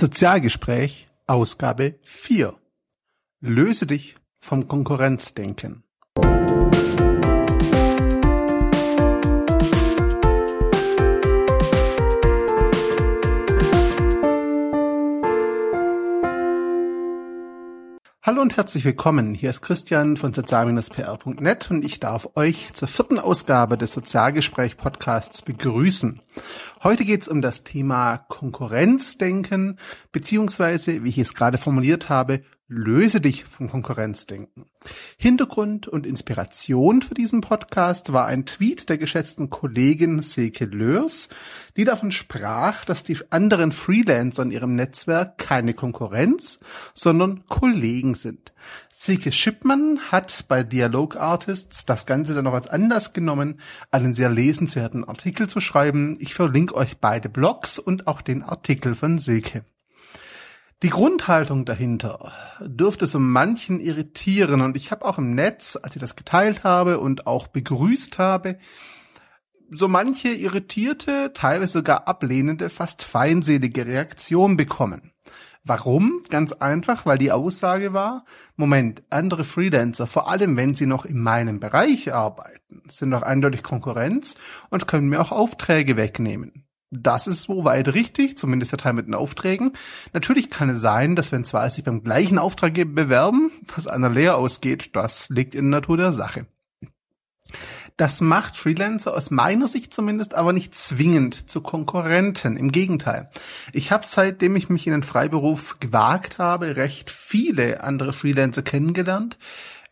Sozialgespräch Ausgabe 4 Löse dich vom Konkurrenzdenken. Hallo und herzlich willkommen. Hier ist Christian von sozial-pr.net und ich darf euch zur vierten Ausgabe des Sozialgespräch Podcasts begrüßen. Heute geht es um das Thema Konkurrenzdenken, beziehungsweise, wie ich es gerade formuliert habe, Löse dich vom Konkurrenzdenken. Hintergrund und Inspiration für diesen Podcast war ein Tweet der geschätzten Kollegin Silke Lörs, die davon sprach, dass die anderen Freelancer in ihrem Netzwerk keine Konkurrenz, sondern Kollegen sind. Silke Schippmann hat bei Dialog Artists das Ganze dann noch als Anlass genommen, einen sehr lesenswerten Artikel zu schreiben. Ich verlinke euch beide Blogs und auch den Artikel von Silke. Die Grundhaltung dahinter dürfte so manchen irritieren und ich habe auch im Netz, als ich das geteilt habe und auch begrüßt habe, so manche irritierte, teilweise sogar ablehnende, fast feindselige Reaktion bekommen. Warum? Ganz einfach, weil die Aussage war, Moment, andere Freelancer, vor allem wenn sie noch in meinem Bereich arbeiten, sind doch eindeutig Konkurrenz und können mir auch Aufträge wegnehmen. Das ist soweit richtig, zumindest der Teil mit den Aufträgen. Natürlich kann es sein, dass wenn zwei sich beim gleichen Auftraggeber bewerben, dass einer leer ausgeht, das liegt in der Natur der Sache. Das macht Freelancer aus meiner Sicht zumindest aber nicht zwingend zu Konkurrenten. Im Gegenteil. Ich habe seitdem ich mich in den Freiberuf gewagt habe, recht viele andere Freelancer kennengelernt.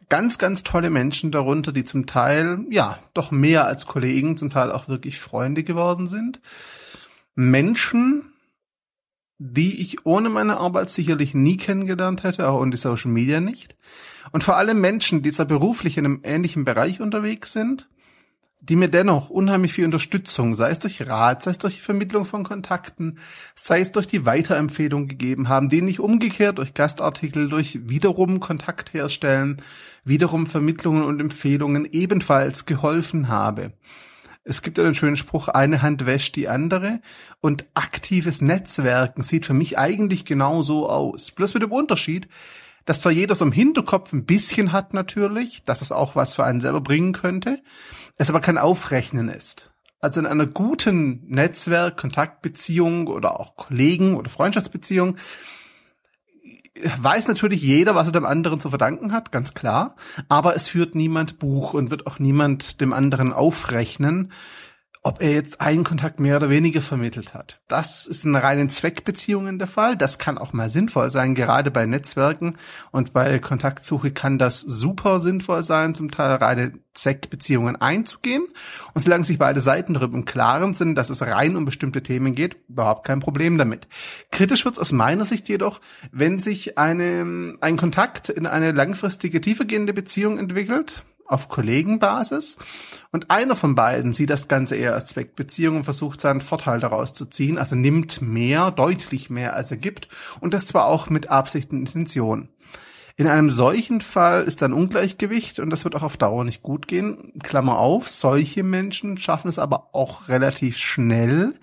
Ganz, ganz tolle Menschen darunter, die zum Teil, ja, doch mehr als Kollegen, zum Teil auch wirklich Freunde geworden sind. Menschen, die ich ohne meine Arbeit sicherlich nie kennengelernt hätte, auch in die Social Media nicht. Und vor allem Menschen, die zwar beruflich in einem ähnlichen Bereich unterwegs sind, die mir dennoch unheimlich viel Unterstützung, sei es durch Rat, sei es durch die Vermittlung von Kontakten, sei es durch die Weiterempfehlung gegeben haben, denen ich umgekehrt durch Gastartikel, durch wiederum Kontakt herstellen, wiederum Vermittlungen und Empfehlungen ebenfalls geholfen habe. Es gibt ja den schönen Spruch, eine Hand wäscht die andere und aktives Netzwerken sieht für mich eigentlich genau so aus. Bloß mit dem Unterschied, dass zwar jeder so im Hinterkopf ein bisschen hat natürlich, dass es auch was für einen selber bringen könnte, es aber kein Aufrechnen ist. Also in einer guten Netzwerk, Kontaktbeziehung oder auch Kollegen oder Freundschaftsbeziehung weiß natürlich jeder, was er dem anderen zu verdanken hat, ganz klar. Aber es führt niemand Buch und wird auch niemand dem anderen aufrechnen, ob er jetzt einen Kontakt mehr oder weniger vermittelt hat. Das ist in reinen Zweckbeziehungen der Fall. Das kann auch mal sinnvoll sein. Gerade bei Netzwerken und bei Kontaktsuche kann das super sinnvoll sein, zum Teil reine Zweckbeziehungen einzugehen. Und solange sich beide Seiten darüber im Klaren sind, dass es rein um bestimmte Themen geht, überhaupt kein Problem damit. Kritisch wird es aus meiner Sicht jedoch, wenn sich eine, ein Kontakt in eine langfristige, tiefergehende Beziehung entwickelt, auf Kollegenbasis und einer von beiden sieht das Ganze eher als Zweckbeziehung und versucht seinen Vorteil daraus zu ziehen, also nimmt mehr, deutlich mehr als er gibt und das zwar auch mit Absicht und Intention. In einem solchen Fall ist ein Ungleichgewicht und das wird auch auf Dauer nicht gut gehen. Klammer auf, solche Menschen schaffen es aber auch relativ schnell,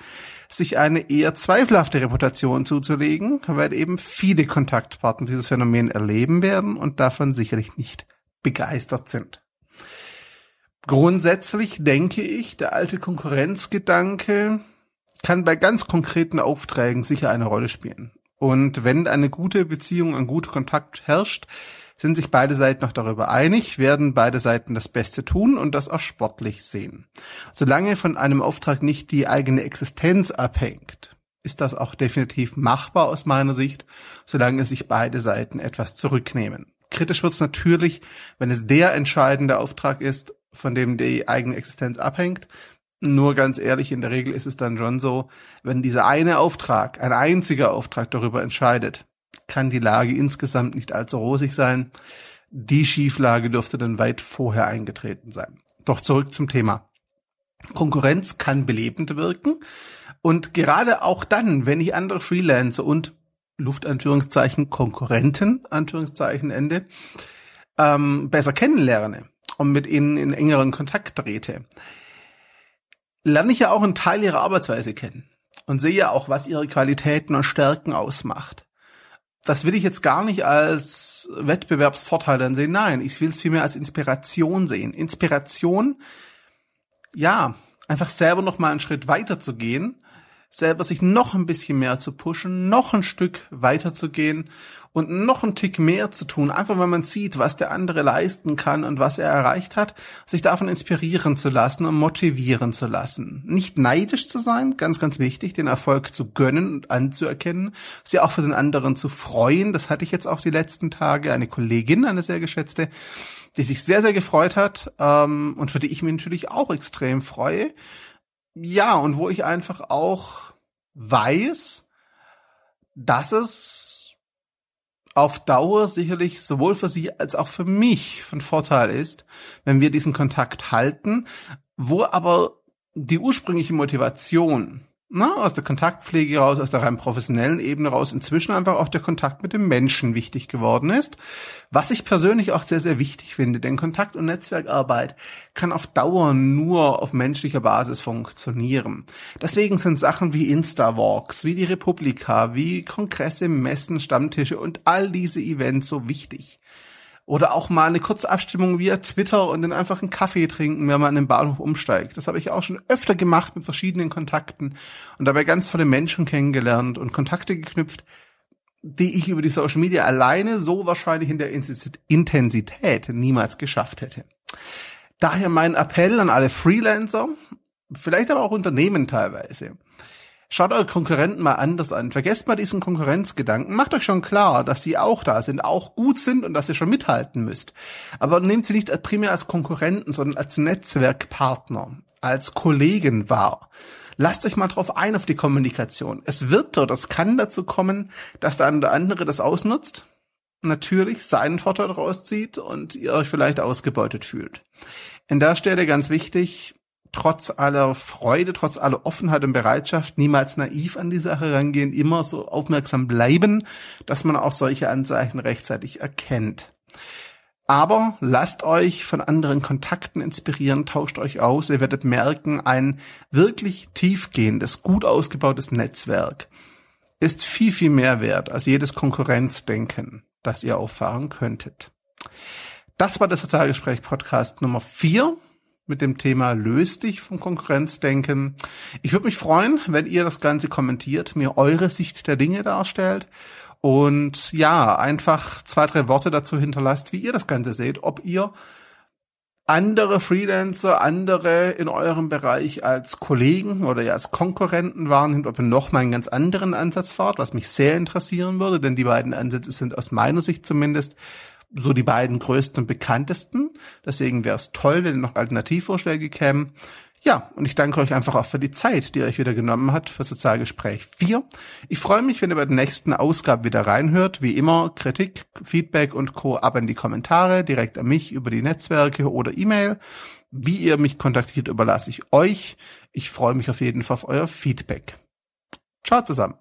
sich eine eher zweifelhafte Reputation zuzulegen, weil eben viele Kontaktpartner dieses Phänomen erleben werden und davon sicherlich nicht begeistert sind. Grundsätzlich denke ich, der alte Konkurrenzgedanke kann bei ganz konkreten Aufträgen sicher eine Rolle spielen. Und wenn eine gute Beziehung, ein guter Kontakt herrscht, sind sich beide Seiten noch darüber einig, werden beide Seiten das Beste tun und das auch sportlich sehen. Solange von einem Auftrag nicht die eigene Existenz abhängt, ist das auch definitiv machbar aus meiner Sicht, solange sich beide Seiten etwas zurücknehmen. Kritisch wird es natürlich, wenn es der entscheidende Auftrag ist von dem die eigene Existenz abhängt. Nur ganz ehrlich, in der Regel ist es dann schon so, wenn dieser eine Auftrag, ein einziger Auftrag darüber entscheidet, kann die Lage insgesamt nicht allzu rosig sein. Die Schieflage dürfte dann weit vorher eingetreten sein. Doch zurück zum Thema. Konkurrenz kann belebend wirken und gerade auch dann, wenn ich andere Freelancer und Luftanführungszeichen Konkurrenten, Anführungszeichen Ende, ähm, besser kennenlerne, und mit ihnen in engeren Kontakt trete, lerne ich ja auch einen Teil ihrer Arbeitsweise kennen. und sehe auch, was ihre Qualitäten und Stärken ausmacht. Das will ich jetzt gar nicht als Wettbewerbsvorteil dann sehen. Nein, ich will es vielmehr als Inspiration sehen. Inspiration, ja, einfach selber noch mal einen Schritt weiter zu gehen selber sich noch ein bisschen mehr zu pushen, noch ein Stück weiter zu gehen und noch ein Tick mehr zu tun, einfach weil man sieht, was der andere leisten kann und was er erreicht hat, sich davon inspirieren zu lassen und motivieren zu lassen. Nicht neidisch zu sein, ganz, ganz wichtig, den Erfolg zu gönnen und anzuerkennen, sie auch für den anderen zu freuen. Das hatte ich jetzt auch die letzten Tage. Eine Kollegin, eine sehr geschätzte, die sich sehr, sehr gefreut hat ähm, und für die ich mich natürlich auch extrem freue ja, und wo ich einfach auch weiß, dass es auf Dauer sicherlich sowohl für sie als auch für mich von Vorteil ist, wenn wir diesen Kontakt halten, wo aber die ursprüngliche Motivation na, aus der Kontaktpflege raus, aus der rein professionellen Ebene raus, inzwischen einfach auch der Kontakt mit dem Menschen wichtig geworden ist. Was ich persönlich auch sehr, sehr wichtig finde, denn Kontakt- und Netzwerkarbeit kann auf Dauer nur auf menschlicher Basis funktionieren. Deswegen sind Sachen wie Insta-Walks, wie die Republika, wie Kongresse, Messen, Stammtische und all diese Events so wichtig. Oder auch mal eine kurze Abstimmung via Twitter und dann einfach einen Kaffee trinken, wenn man an den Bahnhof umsteigt. Das habe ich auch schon öfter gemacht mit verschiedenen Kontakten und dabei ganz tolle Menschen kennengelernt und Kontakte geknüpft, die ich über die Social Media alleine so wahrscheinlich in der Intensität niemals geschafft hätte. Daher mein Appell an alle Freelancer, vielleicht aber auch Unternehmen teilweise. Schaut eure Konkurrenten mal anders an. Vergesst mal diesen Konkurrenzgedanken. Macht euch schon klar, dass sie auch da sind, auch gut sind und dass ihr schon mithalten müsst. Aber nehmt sie nicht primär als Konkurrenten, sondern als Netzwerkpartner, als Kollegen wahr. Lasst euch mal drauf ein auf die Kommunikation. Es wird oder es kann dazu kommen, dass der andere das ausnutzt, natürlich seinen Vorteil rauszieht und ihr euch vielleicht ausgebeutet fühlt. In der Stelle ganz wichtig, trotz aller Freude, trotz aller Offenheit und Bereitschaft niemals naiv an die Sache rangehen, immer so aufmerksam bleiben, dass man auch solche Anzeichen rechtzeitig erkennt. Aber lasst euch von anderen Kontakten inspirieren, tauscht euch aus, ihr werdet merken, ein wirklich tiefgehendes, gut ausgebautes Netzwerk ist viel, viel mehr wert als jedes Konkurrenzdenken, das ihr auffahren könntet. Das war der Sozialgespräch Podcast Nummer vier mit dem Thema Löst dich vom Konkurrenzdenken. Ich würde mich freuen, wenn ihr das Ganze kommentiert, mir eure Sicht der Dinge darstellt und ja, einfach zwei, drei Worte dazu hinterlasst, wie ihr das Ganze seht, ob ihr andere Freelancer, andere in eurem Bereich als Kollegen oder ja als Konkurrenten wahrnimmt, ob ihr noch mal einen ganz anderen Ansatz fahrt, was mich sehr interessieren würde, denn die beiden Ansätze sind aus meiner Sicht zumindest so die beiden größten und bekanntesten. Deswegen wäre es toll, wenn noch Alternativvorschläge kämen. Ja, und ich danke euch einfach auch für die Zeit, die ihr euch wieder genommen habt für Sozialgespräch 4. Ich freue mich, wenn ihr bei der nächsten Ausgabe wieder reinhört. Wie immer, Kritik, Feedback und Co. ab in die Kommentare, direkt an mich über die Netzwerke oder E-Mail. Wie ihr mich kontaktiert, überlasse ich euch. Ich freue mich auf jeden Fall auf euer Feedback. Ciao zusammen.